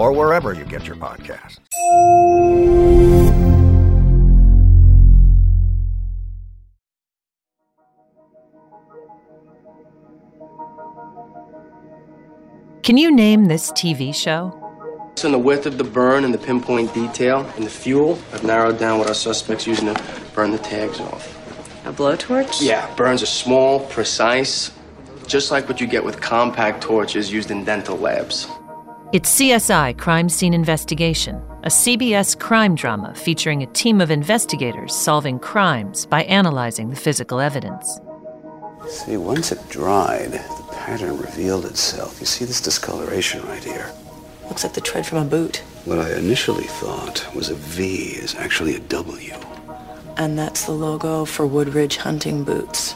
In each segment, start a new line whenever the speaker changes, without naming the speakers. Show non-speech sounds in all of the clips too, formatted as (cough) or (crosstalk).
or wherever you get your podcasts.
Can you name this TV show?
On the width of the burn and the pinpoint detail and the fuel, I've narrowed down what our suspect's using to burn the tags off.
A blowtorch?
Yeah, burns are small, precise, just like what you get with compact torches used in dental labs.
It's CSI Crime Scene Investigation, a CBS crime drama featuring a team of investigators solving crimes by analyzing the physical evidence.
See, once it dried, the pattern revealed itself. You see this discoloration right here?
Looks like the tread from a boot.
What I initially thought was a V is actually a W.
And that's the logo for Woodridge hunting boots.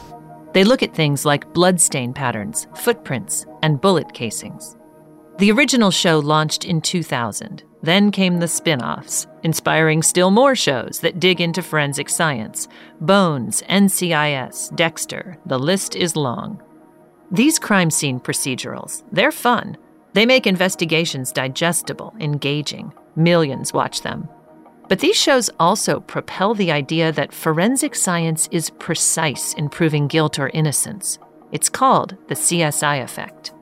They look at things like bloodstain patterns, footprints, and bullet casings. The original show launched in 2000. Then came the spin offs, inspiring still more shows that dig into forensic science Bones, NCIS, Dexter, the list is long. These crime scene procedurals, they're fun. They make investigations digestible, engaging. Millions watch them. But these shows also propel the idea that forensic science is precise in proving guilt or innocence. It's called the CSI effect.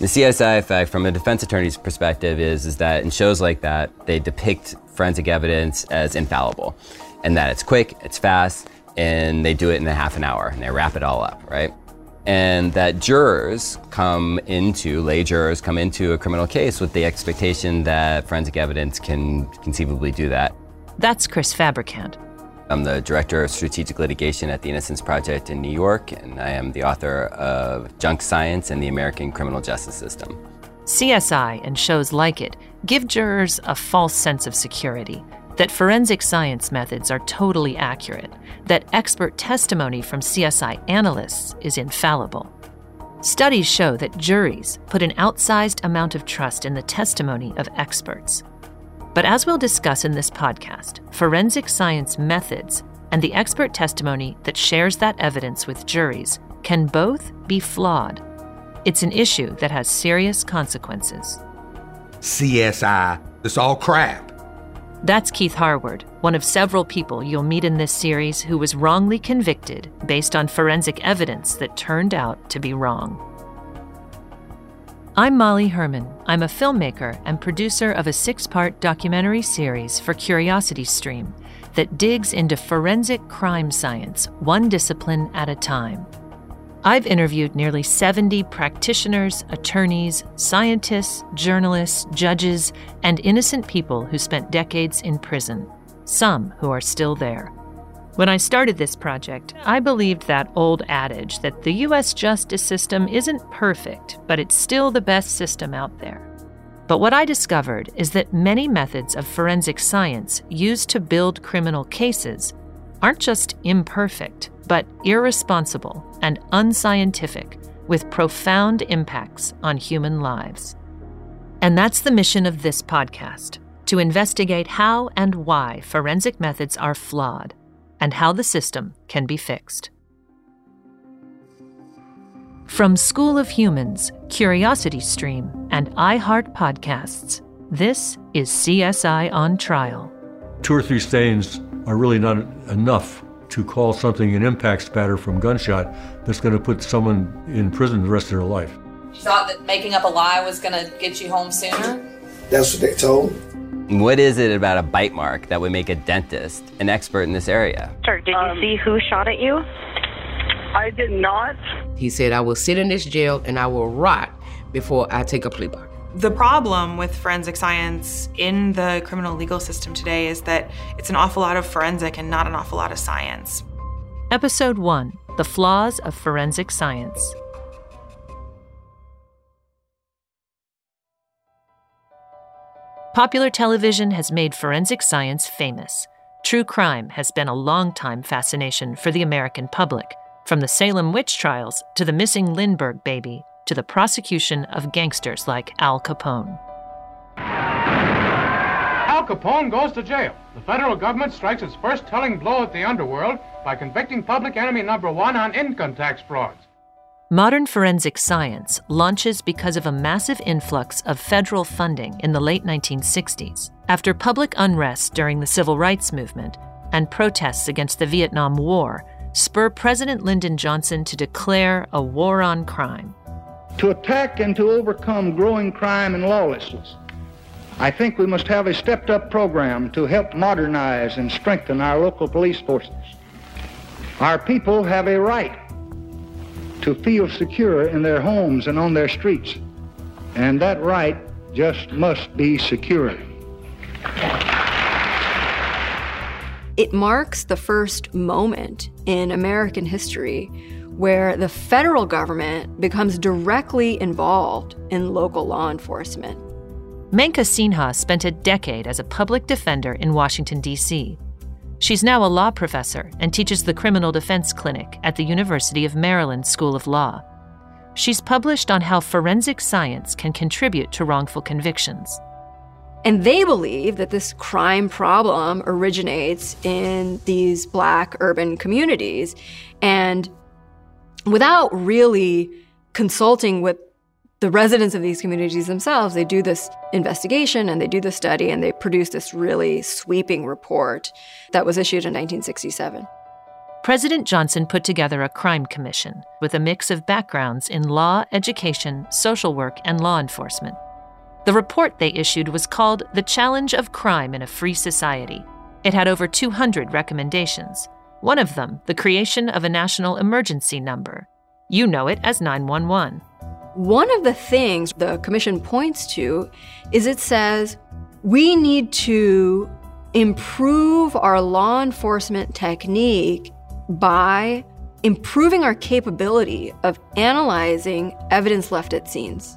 The CSI effect, from a defense attorney's perspective, is, is that in shows like that, they depict forensic evidence as infallible and that it's quick, it's fast, and they do it in a half an hour and they wrap it all up, right? And that jurors come into, lay jurors come into a criminal case with the expectation that forensic evidence can conceivably do that.
That's Chris Fabricant.
I'm the director of strategic litigation at the Innocence Project in New York, and I am the author of Junk Science and the American Criminal Justice System.
CSI and shows like it give jurors a false sense of security that forensic science methods are totally accurate, that expert testimony from CSI analysts is infallible. Studies show that juries put an outsized amount of trust in the testimony of experts. But as we'll discuss in this podcast, forensic science methods and the expert testimony that shares that evidence with juries can both be flawed. It's an issue that has serious consequences.
CSI, it's all crap.
That's Keith Harward, one of several people you'll meet in this series who was wrongly convicted based on forensic evidence that turned out to be wrong. I'm Molly Hermann. I'm a filmmaker and producer of a six part documentary series for Curiosity Stream that digs into forensic crime science, one discipline at a time. I've interviewed nearly 70 practitioners, attorneys, scientists, journalists, judges, and innocent people who spent decades in prison, some who are still there. When I started this project, I believed that old adage that the U.S. justice system isn't perfect, but it's still the best system out there. But what I discovered is that many methods of forensic science used to build criminal cases aren't just imperfect, but irresponsible and unscientific, with profound impacts on human lives. And that's the mission of this podcast to investigate how and why forensic methods are flawed and how the system can be fixed. From School of Humans, Curiosity Stream, and iHeart Podcasts, this is CSI on Trial.
Two or three stains are really not enough to call something an impact spatter from gunshot that's going to put someone in prison the rest of their life.
You thought that making up a lie was going to get you home sooner?
That's what they told
me. What is it about a bite mark that would make a dentist an expert in this area?
Sir, did um, you see who shot at you?
I did not.
He said, I will sit in this jail and I will rot before I take a plea bargain.
The problem with forensic science in the criminal legal system today is that it's an awful lot of forensic and not an awful lot of science.
Episode 1 The Flaws of Forensic Science. Popular television has made forensic science famous. True crime has been a long-time fascination for the American public, from the Salem witch trials to the missing Lindbergh baby to the prosecution of gangsters like Al Capone.
Al Capone goes to jail. The federal government strikes its first telling blow at the underworld by convicting public enemy number one on income tax frauds.
Modern forensic science launches because of a massive influx of federal funding in the late 1960s, after public unrest during the civil rights movement and protests against the Vietnam War spur President Lyndon Johnson to declare a war on crime.
To attack and to overcome growing crime and lawlessness, I think we must have a stepped up program to help modernize and strengthen our local police forces. Our people have a right to feel secure in their homes and on their streets, and that right just must be secure.
It marks the first moment in American history where the federal government becomes directly involved in local law enforcement.
Maneka Sinha spent a decade as a public defender in Washington, D.C. She's now a law professor and teaches the Criminal Defense Clinic at the University of Maryland School of Law. She's published on how forensic science can contribute to wrongful convictions.
And they believe that this crime problem originates in these black urban communities. And without really consulting with the residents of these communities themselves, they do this investigation and they do the study and they produce this really sweeping report that was issued in 1967.
President Johnson put together a crime commission with a mix of backgrounds in law, education, social work, and law enforcement. The report they issued was called The Challenge of Crime in a Free Society. It had over 200 recommendations. One of them, the creation of a national emergency number. You know it as 911.
One of the things the commission points to is it says we need to improve our law enforcement technique by improving our capability of analyzing evidence left at scenes.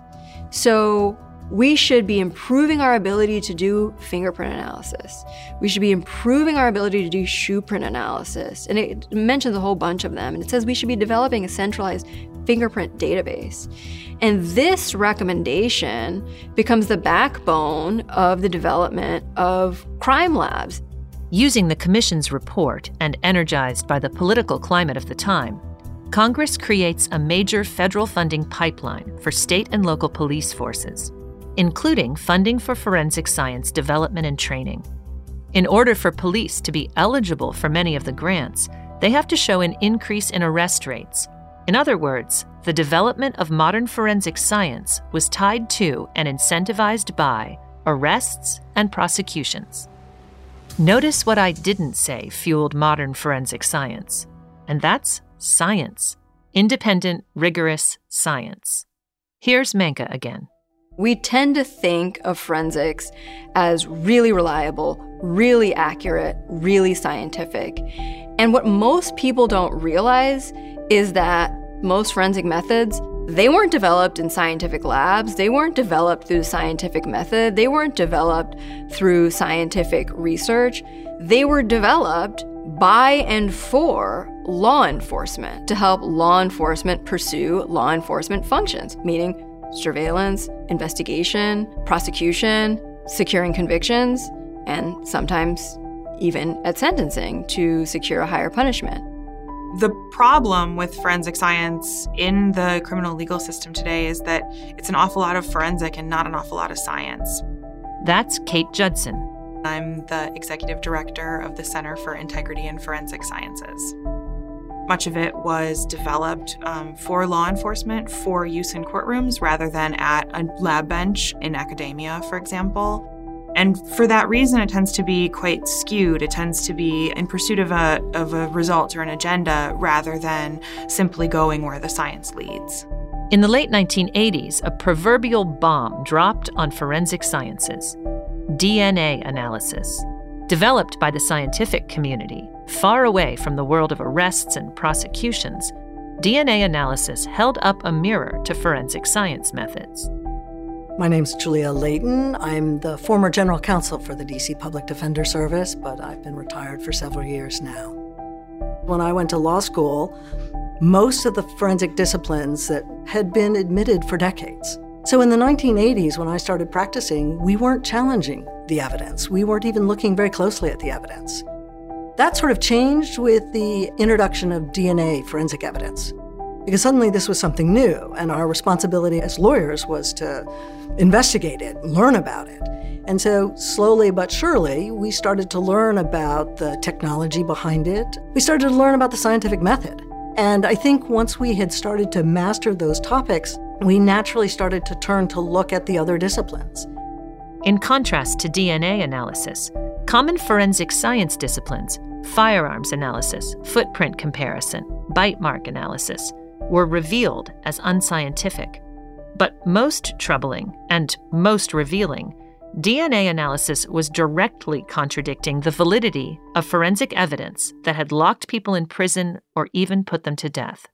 So, we should be improving our ability to do fingerprint analysis. We should be improving our ability to do shoe print analysis. And it mentions a whole bunch of them. And it says we should be developing a centralized fingerprint database. And this recommendation becomes the backbone of the development of crime labs.
Using the Commission's report and energized by the political climate of the time, Congress creates a major federal funding pipeline for state and local police forces including funding for forensic science development and training. In order for police to be eligible for many of the grants, they have to show an increase in arrest rates. In other words, the development of modern forensic science was tied to and incentivized by arrests and prosecutions. Notice what I didn't say fueled modern forensic science, and that's science. Independent, rigorous science. Here's Maneka again.
We tend to think of forensics as really reliable, really accurate, really scientific. And what most people don't realize is that most forensic methods, they weren't developed in scientific labs, they weren't developed through scientific method, they weren't developed through scientific research. They were developed by and for law enforcement to help law enforcement pursue law enforcement functions, meaning surveillance, investigation, prosecution, securing convictions and sometimes even at sentencing to secure a higher punishment.
The problem with forensic science in the criminal legal system today is that it's an awful lot of forensic and not an awful lot of science.
That's Kate Judson.
I'm the executive director of the Center for Integrity in Forensic Sciences. Much of it was developed um, for law enforcement for use in courtrooms rather than at a lab bench in academia, for example. And for that reason, it tends to be quite skewed. It tends to be in pursuit of a, of a result or an agenda rather than simply going where the science leads.
In the late 1980s, a proverbial bomb dropped on forensic sciences DNA analysis. Developed by the scientific community, far away from the world of arrests and prosecutions, DNA analysis held up a mirror to forensic science methods.
My name's Julia Leighton. I'm the former general counsel for the DC Public Defender Service, but I've been retired for several years now. When I went to law school, most of the forensic disciplines that had been admitted for decades. So in the 1980s, when I started practicing, we weren't challenging the evidence. We weren't even looking very closely at the evidence. That sort of changed with the introduction of DNA forensic evidence because suddenly this was something new, and our responsibility as lawyers was to investigate it, learn about it. And so, slowly but surely, we started to learn about the technology behind it. We started to learn about the scientific method. And I think once we had started to master those topics, we naturally started to turn to look at the other disciplines.
In contrast to DNA analysis, common forensic science disciplines, firearms analysis, footprint comparison, bite mark analysis, were revealed as unscientific. But most troubling and most revealing, DNA analysis was directly contradicting the validity of forensic evidence that had locked people in prison or even put them to death.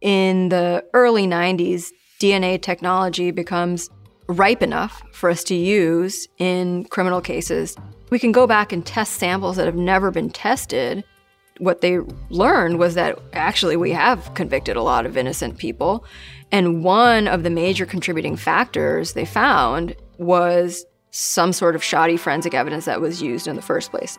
In the early 90s, DNA technology becomes ripe enough for us to use in criminal cases. We can go back and test samples that have never been tested what they learned was that actually we have convicted a lot of innocent people. And one of the major contributing factors they found was some sort of shoddy forensic evidence that was used in the first place.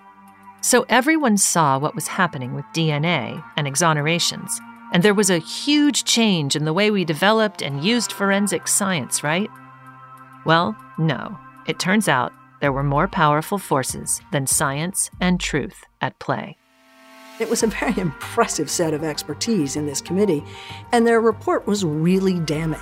So everyone saw what was happening with DNA and exonerations. And there was a huge change in the way we developed and used forensic science, right? Well, no. It turns out there were more powerful forces than science and truth at play.
It was a very impressive set of expertise in this committee, and their report was really damning.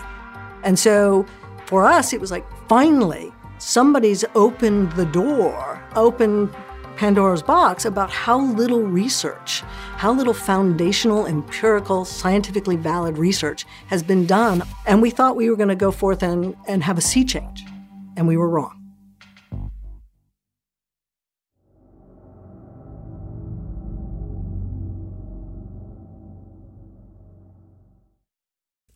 And so for us, it was like finally somebody's opened the door, opened Pandora's box about how little research, how little foundational, empirical, scientifically valid research has been done. And we thought we were going to go forth and, and have a sea change, and we were wrong.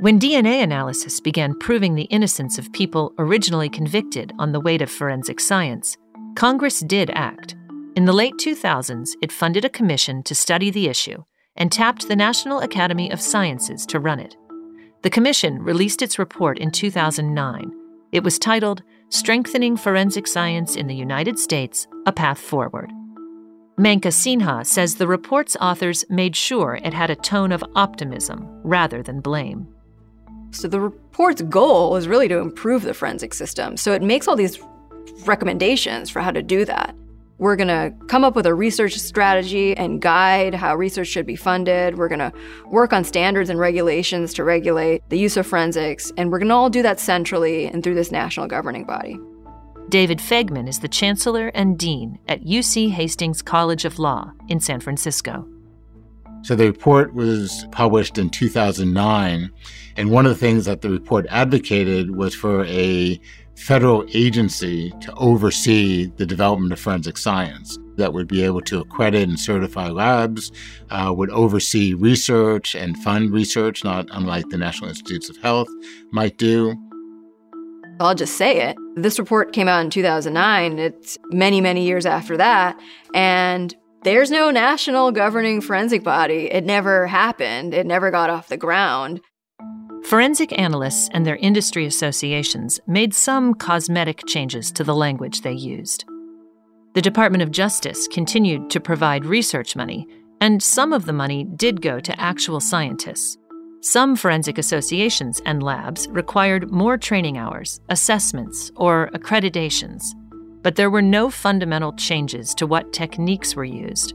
When DNA analysis began proving the innocence of people originally convicted on the weight of forensic science, Congress did act. In the late 2000s, it funded a commission to study the issue and tapped the National Academy of Sciences to run it. The commission released its report in 2009. It was titled Strengthening Forensic Science in the United States A Path Forward. Maneka Sinha says the report's authors made sure it had a tone of optimism rather than blame.
So the report's goal is really to improve the forensic system. So it makes all these recommendations for how to do that. We're going to come up with a research strategy and guide how research should be funded. We're going to work on standards and regulations to regulate the use of forensics. And we're going to all do that centrally and through this national governing body.
David Faigman is the chancellor and dean at UC Hastings College of Law in San Francisco.
So the report was published in 2009. And one of the things that the report advocated was for a federal agency to oversee the development of forensic science that would be able to accredit and certify labs, uh, would oversee research and fund research, not unlike the National Institutes of Health might do.
I'll just say it. This report came out in 2009. It's many, many years after that. And there's no national governing forensic body. It never happened, it never got off the ground.
Forensic analysts and their industry associations made some cosmetic changes to the language they used. The Department of Justice continued to provide research money, and some of the money did go to actual scientists. Some forensic associations and labs required more training hours, assessments, or accreditations but there were no fundamental changes to what techniques were used.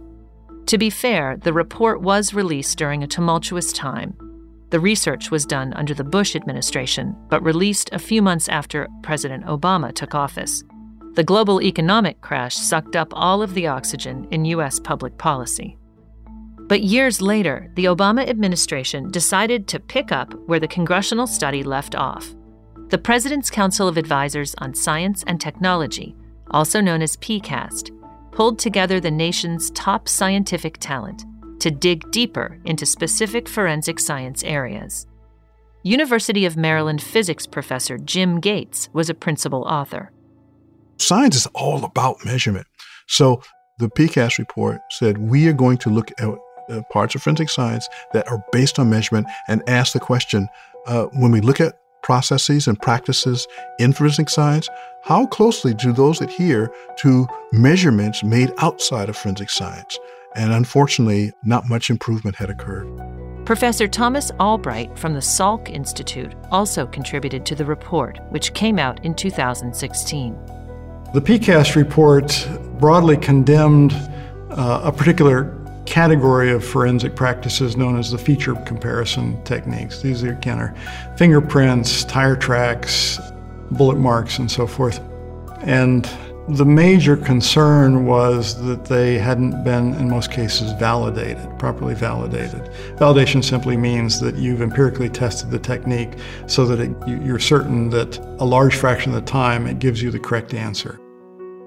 To be fair, the report was released during a tumultuous time. The research was done under the Bush administration, but released a few months after President Obama took office. The global economic crash sucked up all of the oxygen in U.S. public policy. But years later, the Obama administration decided to pick up where the congressional study left off. The President's Council of Advisors on Science and Technology also known as PCAST, pulled together the nation's top scientific talent to dig deeper into specific forensic science areas. University of Maryland physics professor Jim Gates was a principal author.
Science is all about measurement. So the PCAST report said we are going to look at uh, parts of forensic science that are based on measurement and ask the question uh, when we look at processes and practices in forensic science, how closely do those adhere to measurements made outside of forensic science? And unfortunately, not much improvement had occurred.
Professor Thomas Albright from the Salk Institute also contributed to the report, which came out in 2016.
The PCAST report broadly condemned uh, a particular category of forensic practices known as the feature comparison techniques. These are, again are fingerprints, tire tracks, bullet marks, and so forth. And the major concern was that they hadn't been, in most cases, validated, properly validated. Validation simply means that you've empirically tested the technique so that it, you're certain that a large fraction of the time it gives you the correct answer.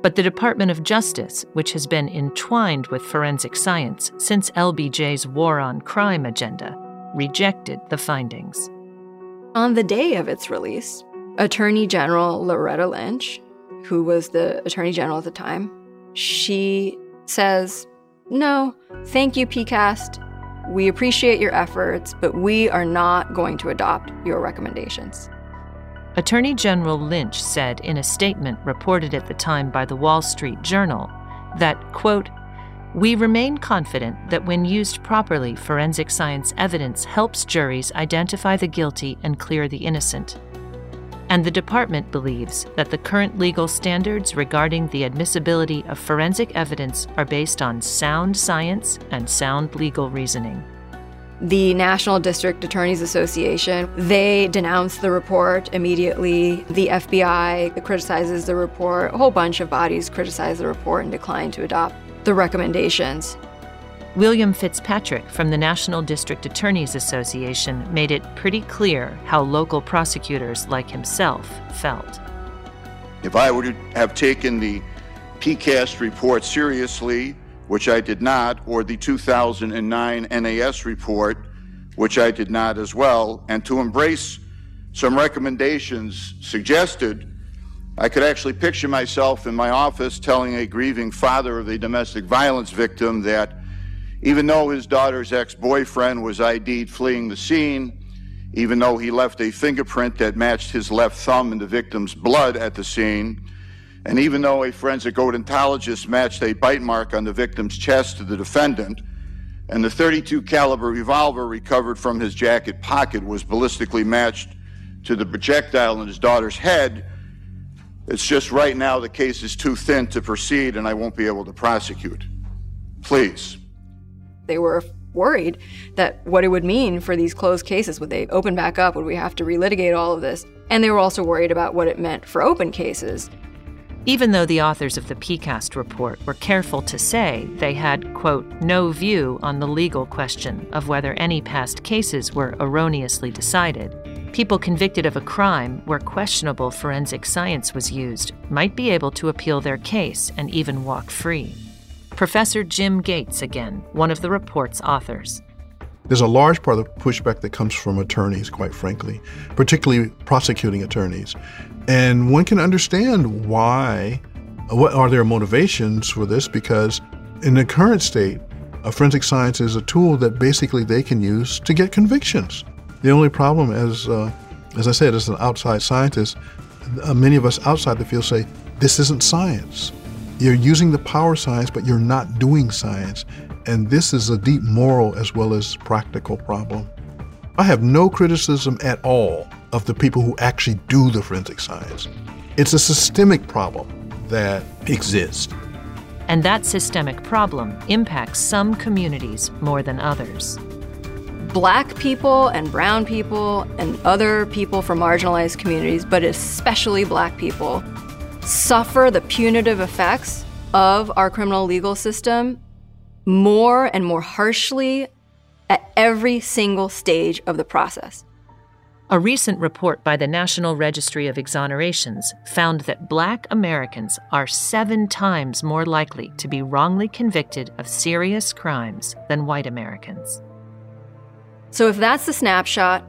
But the Department of Justice, which has been entwined with forensic science since LBJ's war on crime agenda, rejected the findings.
On the day of its release, Attorney General Loretta Lynch, who was the Attorney General at the time, she says, No, thank you, PCAST. We appreciate your efforts, but we are not going to adopt your recommendations.
Attorney General Lynch said in a statement reported at the time by the Wall Street Journal that, quote, we remain confident that when used properly, forensic science evidence helps juries identify the guilty and clear the innocent and the department believes that the current legal standards regarding the admissibility of forensic evidence are based on sound science and sound legal reasoning.
The National District Attorneys Association, they denounced the report immediately. The FBI criticizes the report. A whole bunch of bodies criticize the report and decline to adopt the recommendations.
William Fitzpatrick from the National District Attorneys Association made it pretty clear how local prosecutors like himself felt.
If I were to have taken the PCAST report seriously, which I did not, or the 2009 NAS report, which I did not as well, and to embrace some recommendations suggested, I could actually picture myself in my office telling a grieving father of a domestic violence victim that even though his daughter's ex boyfriend was ID'd fleeing the scene, even though he left a fingerprint that matched his left thumb in the victim's blood at the scene, and even though a forensic odontologist matched a bite mark on the victim's chest to the defendant, and the 32 caliber revolver recovered from his jacket pocket was ballistically matched to the projectile in his daughter's head, it's just right now the case is too thin to proceed and I won't be able to prosecute. Please.
They were worried that what it would mean for these closed cases. Would they open back up? Would we have to relitigate all of this? And they were also worried about what it meant for open cases.
Even though the authors of the PCAST report were careful to say they had, quote, no view on the legal question of whether any past cases were erroneously decided, people convicted of a crime where questionable forensic science was used might be able to appeal their case and even walk free. Professor Jim Gates, again, one of the report's authors.
There's a large part of the pushback that comes from attorneys, quite frankly, particularly prosecuting attorneys. And one can understand why, what are their motivations for this, because in the current state, a forensic science is a tool that basically they can use to get convictions. The only problem, as, uh, as I said, as an outside scientist, uh, many of us outside the field say, this isn't science. You're using the power science, but you're not doing science. And this is a deep moral as well as practical problem. I have no criticism at all of the people who actually do the forensic science. It's a systemic problem that exists.
And that systemic problem impacts some communities more than others.
Black people and brown people and other people from marginalized communities, but especially black people, suffer the punitive effects of our criminal legal system more and more harshly at every single stage of the process.
A recent report by the National Registry of Exonerations found that black Americans are seven times more likely to be wrongly convicted of serious crimes than white Americans.
So, if that's the snapshot,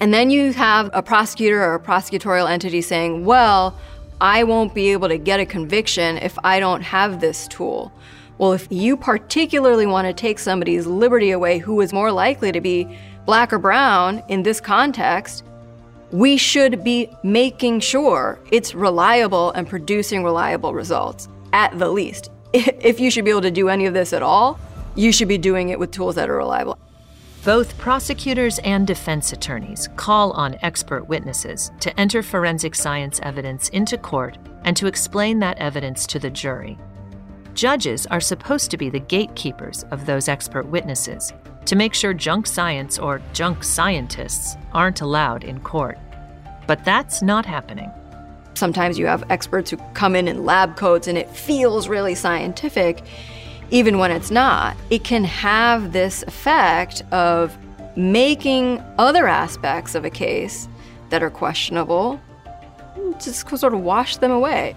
and then you have a prosecutor or a prosecutorial entity saying, well, I won't be able to get a conviction if I don't have this tool. Well, if you particularly want to take somebody's liberty away who is more likely to be black or brown in this context, we should be making sure it's reliable and producing reliable results, at the least. (laughs) If you should be able to do any of this at all, you should be doing it with tools that are reliable.
Both prosecutors and defense attorneys call on expert witnesses to enter forensic science evidence into court and to explain that evidence to the jury. Judges are supposed to be the gatekeepers of those expert witnesses to make sure junk science or junk scientists aren't allowed in court. But that's not happening.
Sometimes you have experts who come in in lab coats and it feels really scientific, even when it's not. It can have this effect of making other aspects of a case that are questionable just sort of wash them away.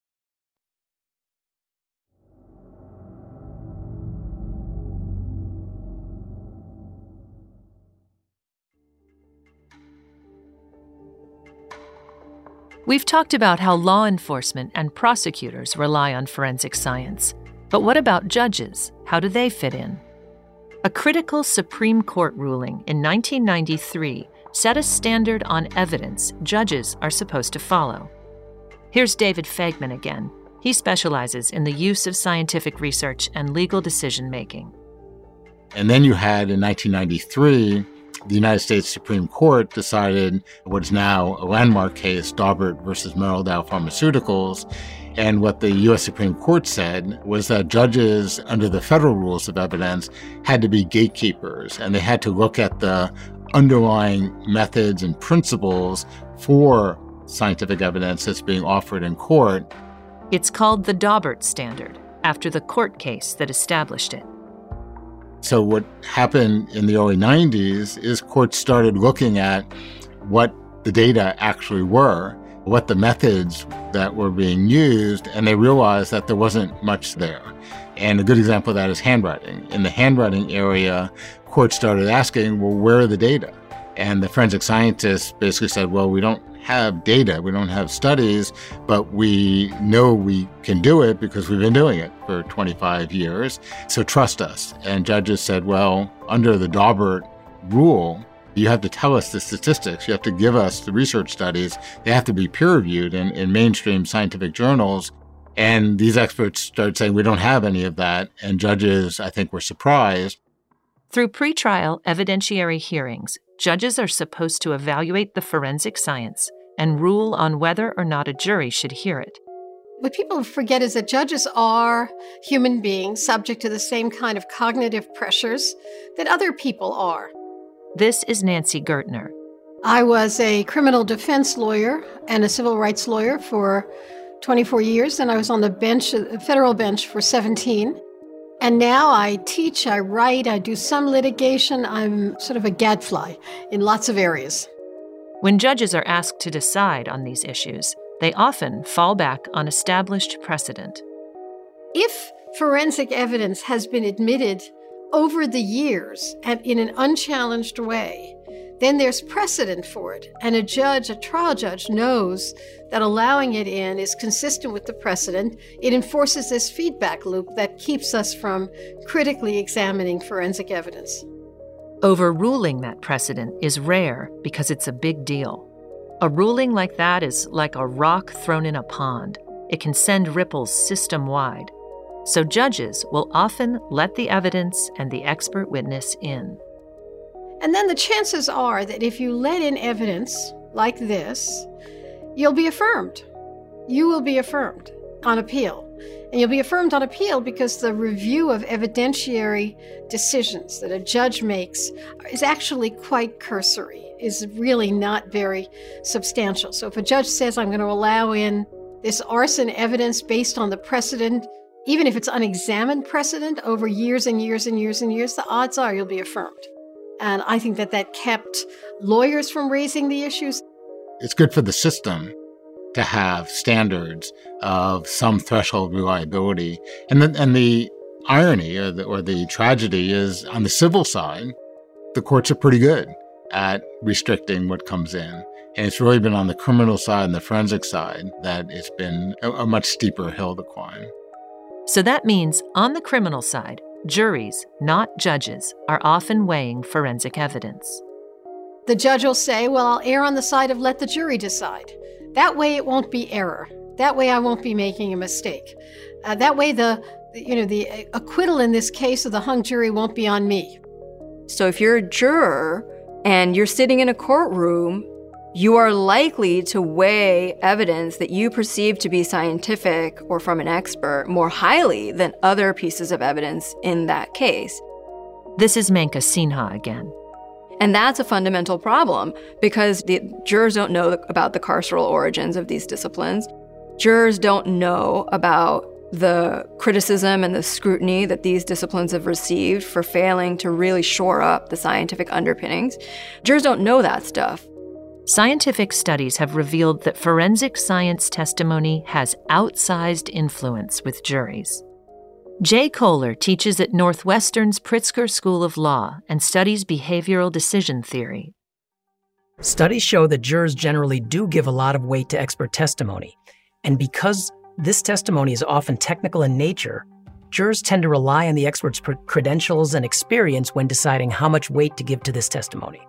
We've talked about how law enforcement and prosecutors rely on forensic science. But what about judges? How do they fit in? A critical Supreme Court ruling in 1993 set a standard on evidence judges are supposed to follow. Here's David Faigman again. He specializes in the use of scientific research and legal decision making.
And then you had in 1993 the United States Supreme Court decided what is now a landmark case, Daubert versus Merrell Dow Pharmaceuticals. And what the U.S. Supreme Court said was that judges, under the federal rules of evidence, had to be gatekeepers and they had to look at the underlying methods and principles for scientific evidence that's being offered in court.
It's called the Daubert Standard, after the court case that established it.
So, what happened in the early 90s is courts started looking at what the data actually were, what the methods that were being used, and they realized that there wasn't much there. And a good example of that is handwriting. In the handwriting area, courts started asking, well, where are the data? And the forensic scientists basically said, well, we don't have data, we don't have studies, but we know we can do it because we've been doing it for 25 years. So trust us. And judges said, well, under the Daubert rule, you have to tell us the statistics. You have to give us the research studies. They have to be peer reviewed in, in mainstream scientific journals. And these experts started saying, we don't have any of that. And judges, I think, were surprised.
Through pretrial evidentiary hearings, judges are supposed to evaluate the forensic science and rule on whether or not a jury should hear it.
What people forget is that judges are human beings subject to the same kind of cognitive pressures that other people are.
This is Nancy Gertner.
I was a criminal defense lawyer and a civil rights lawyer for 24 years, and I was on the bench, the federal bench, for 17. And now I teach, I write, I do some litigation. I'm sort of a gadfly in lots of areas.
When judges are asked to decide on these issues, they often fall back on established precedent.
If forensic evidence has been admitted over the years and in an unchallenged way, then there's precedent for it. And a judge, a trial judge, knows that allowing it in is consistent with the precedent. It enforces this feedback loop that keeps us from critically examining forensic evidence.
Overruling that precedent is rare because it's a big deal. A ruling like that is like a rock thrown in a pond. It can send ripples system wide. So judges will often let the evidence and the expert witness in.
And then the chances are that if you let in evidence like this, you'll be affirmed. You will be affirmed on appeal. And you'll be affirmed on appeal because the review of evidentiary decisions that a judge makes is actually quite cursory, is really not very substantial. So if a judge says, I'm going to allow in this arson evidence based on the precedent, even if it's unexamined precedent over years and years and years and years, the odds are you'll be affirmed. And I think that that kept lawyers from raising the issues.
It's good for the system to have standards of some threshold reliability. And the, and the irony or the, or the tragedy is on the civil side, the courts are pretty good at restricting what comes in. And it's really been on the criminal side and the forensic side that it's been a, a much steeper hill to climb.
So that means on the criminal side, Juries, not judges, are often weighing forensic evidence.
The judge will say, Well, I'll err on the side of let the jury decide. That way it won't be error. That way I won't be making a mistake. Uh, that way the you know the acquittal in this case of the hung jury won't be on me.
So if you're a juror and you're sitting in a courtroom you are likely to weigh evidence that you perceive to be scientific or from an expert more highly than other pieces of evidence in that case.
This is Maneka Sinha again.
And that's a fundamental problem because the jurors don't know about the carceral origins of these disciplines. Jurors don't know about the criticism and the scrutiny that these disciplines have received for failing to really shore up the scientific underpinnings. Jurors don't know that stuff.
Scientific studies have revealed that forensic science testimony has outsized influence with juries. Jay Koehler teaches at Northwestern's Pritzker School of Law and studies behavioral decision theory.
Studies show that jurors generally do give a lot of weight to expert testimony. And because this testimony is often technical in nature, jurors tend to rely on the expert's credentials and experience when deciding how much weight to give to this testimony.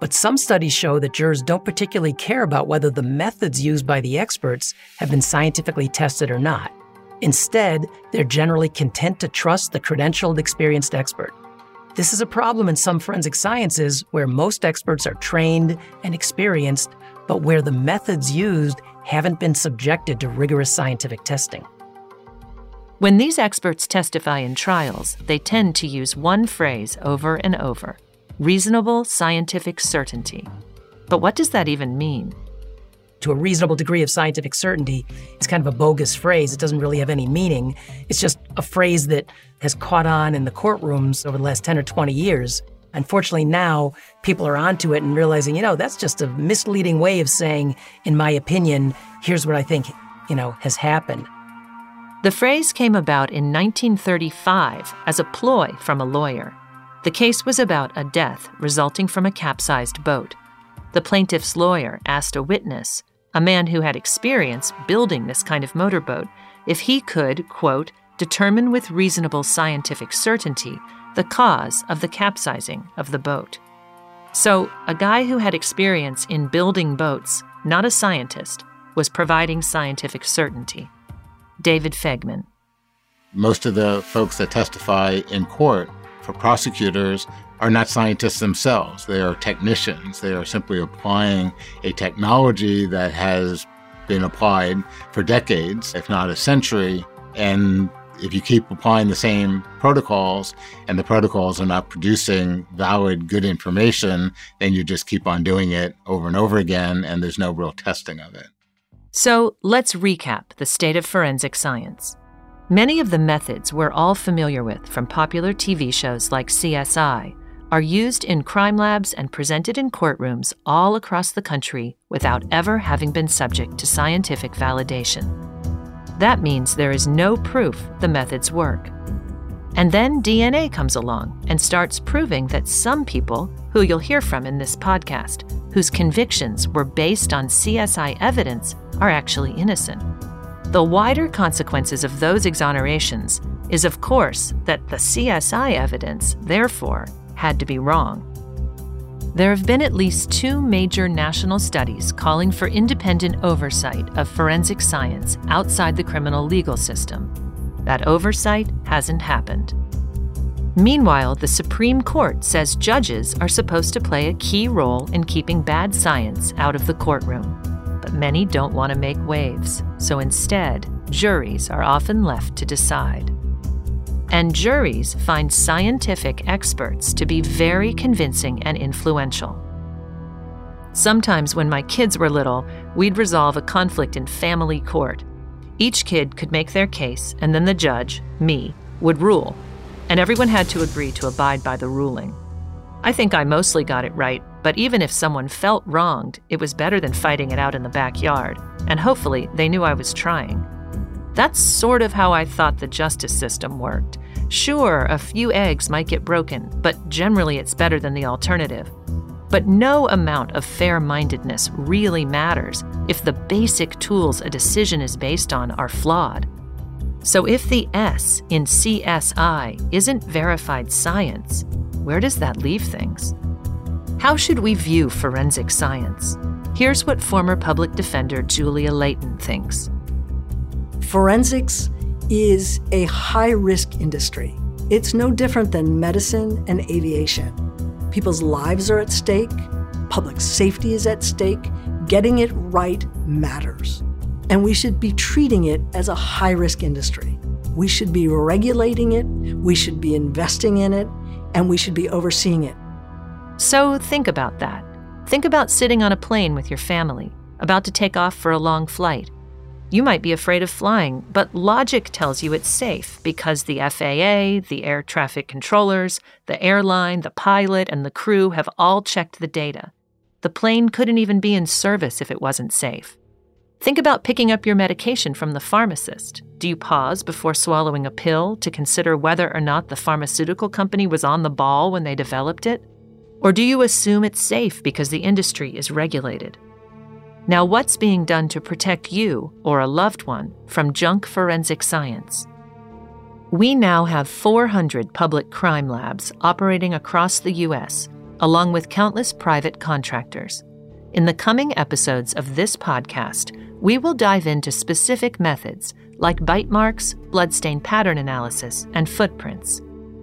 But some studies show that jurors don't particularly care about whether the methods used by the experts have been scientifically tested or not. Instead, they're generally content to trust the credentialed, experienced expert. This is a problem in some forensic sciences where most experts are trained and experienced, but where the methods used haven't been subjected to rigorous scientific testing.
When these experts testify in trials, they tend to use one phrase over and over reasonable scientific certainty. But what does that even mean?
To a reasonable degree of scientific certainty, it's kind of a bogus phrase. It doesn't really have any meaning. It's just a phrase that has caught on in the courtrooms over the last 10 or 20 years. Unfortunately, now people are onto it and realizing, you know, that's just a misleading way of saying, in my opinion, here's what I think, you know, has happened.
The phrase came about in 1935 as a ploy from a lawyer. The case was about a death resulting from a capsized boat. the plaintiff's lawyer asked a witness, a man who had experience building this kind of motorboat, if he could, quote, determine with reasonable scientific certainty the cause of the capsizing of the boat. So, a guy who had experience in building boats, not a scientist, was providing scientific certainty. David Faigman.
Most of the folks that testify in court for prosecutors are not scientists themselves. They are technicians. They are simply applying a technology that has been applied for decades, if not a century. And if you keep applying the same protocols and the protocols are not producing valid, good information, then you just keep on doing it over and over again, and there's no real testing of it.
So let's recap the state of forensic science. Many of the methods we're all familiar with from popular TV shows like CSI are used in crime labs and presented in courtrooms all across the country without ever having been subject to scientific validation. That means there is no proof the methods work. And then DNA comes along and starts proving that some people, who you'll hear from in this podcast, whose convictions were based on CSI evidence, are actually innocent. The wider consequences of those exonerations is, of course, that the CSI evidence, therefore, had to be wrong. There have been at least two major national studies calling for independent oversight of forensic science outside the criminal legal system. That oversight hasn't happened. Meanwhile, the Supreme Court says judges are supposed to play a key role in keeping bad science out of the courtroom. But many don't want to make waves, so instead, juries are often left to decide and juries find scientific experts to be very convincing and influential. Sometimes, when my kids were little, we'd resolve a conflict in family court. Each kid could make their case, and then the judge, me, would rule, and everyone had to agree to abide by the ruling. I think I mostly got it right, but even if someone felt wronged, it was better than fighting it out in the backyard, and hopefully they knew I was trying. That's sort of how I thought the justice system worked. Sure, a few eggs might get broken, but generally it's better than the alternative. But no amount of fair mindedness really matters if the basic tools a decision is based on are flawed. So if the S in CSI isn't verified science, where does that leave things? How should we view forensic science? Here's what former public defender Julia Leighton thinks.
Forensics is a high risk industry. It's no different than medicine and aviation. People's lives are at stake, public safety is at stake, getting it right matters. And we should be treating it as a high risk industry. We should be regulating it, we should be investing in it, and we should be overseeing it.
So think about that. Think about sitting on a plane with your family, about to take off for a long flight. You might be afraid of flying, but logic tells you it's safe because the FAA, the air traffic controllers, the airline, the pilot, and the crew have all checked the data. The plane couldn't even be in service if it wasn't safe. Think about picking up your medication from the pharmacist. Do you pause before swallowing a pill to consider whether or not the pharmaceutical company was on the ball when they developed it? Or do you assume it's safe because the industry is regulated? Now, what's being done to protect you or a loved one from junk forensic science? We now have 400 public crime labs operating across the U.S., along with countless private contractors. In the coming episodes of this podcast, we will dive into specific methods like bite marks, bloodstain pattern analysis, and footprints.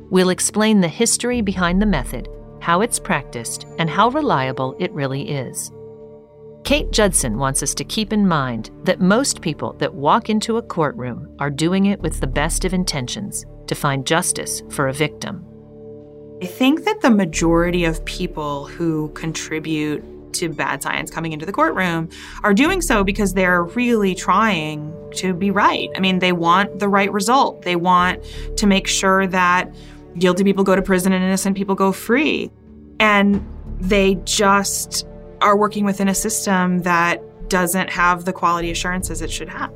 We'll explain the history behind the method, how it's practiced, and how reliable it really is. Kate Judson wants us to keep in mind that most people that walk into a courtroom are doing it with the best of intentions to find justice for a victim.
I think that the majority of people who contribute to bad science coming into the courtroom are doing so because they're really trying to be right. I mean, they want the right result. They want to make sure that guilty people go to prison and innocent people go free. And they just are working within a system that doesn't have the quality assurances it should have.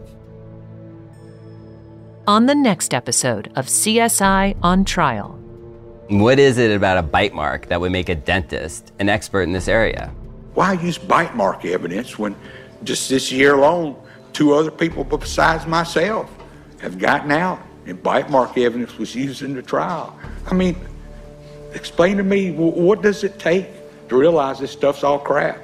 On the next episode of CSI on Trial.
What is it about a bite mark that would make a dentist an expert in this area?
Why use bite mark evidence when just this year alone, two other people besides myself have gotten out and bite mark evidence was used in the trial? I mean, explain to me what does it take to realize this stuff's all crap?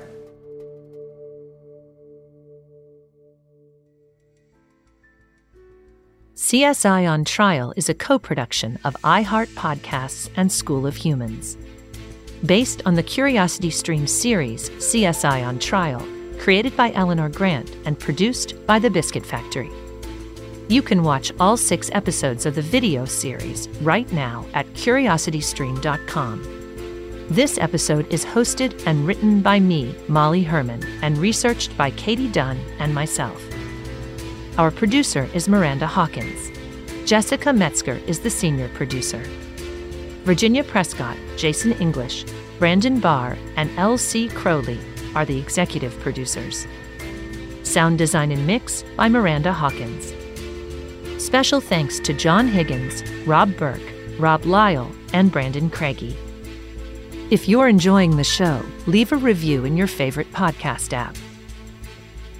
CSI on Trial is a co production of iHeart Podcasts and School of Humans. Based on the Curiosity Stream series CSI on Trial, created by Eleanor Grant and produced by The Biscuit Factory. You can watch all six episodes of the video series right now at curiositystream.com. This episode is hosted and written by me, Molly Hermann, and researched by Katie Dunn and myself. Our producer is Miranda Hawkins. Jessica Metzger is the senior producer. Virginia Prescott, Jason English, Brandon Barr, and L.C. Crowley are the executive producers. Sound design and mix by Miranda Hawkins. Special thanks to John Higgins, Rob Burke, Rob Lyle, and Brandon Craigie. If you're enjoying the show, leave a review in your favorite podcast app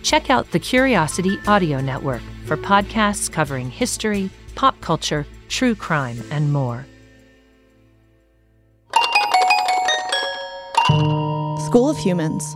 check out the Curiosity Audio Network for podcasts covering history, pop culture, true crime, and more.
School of Humans.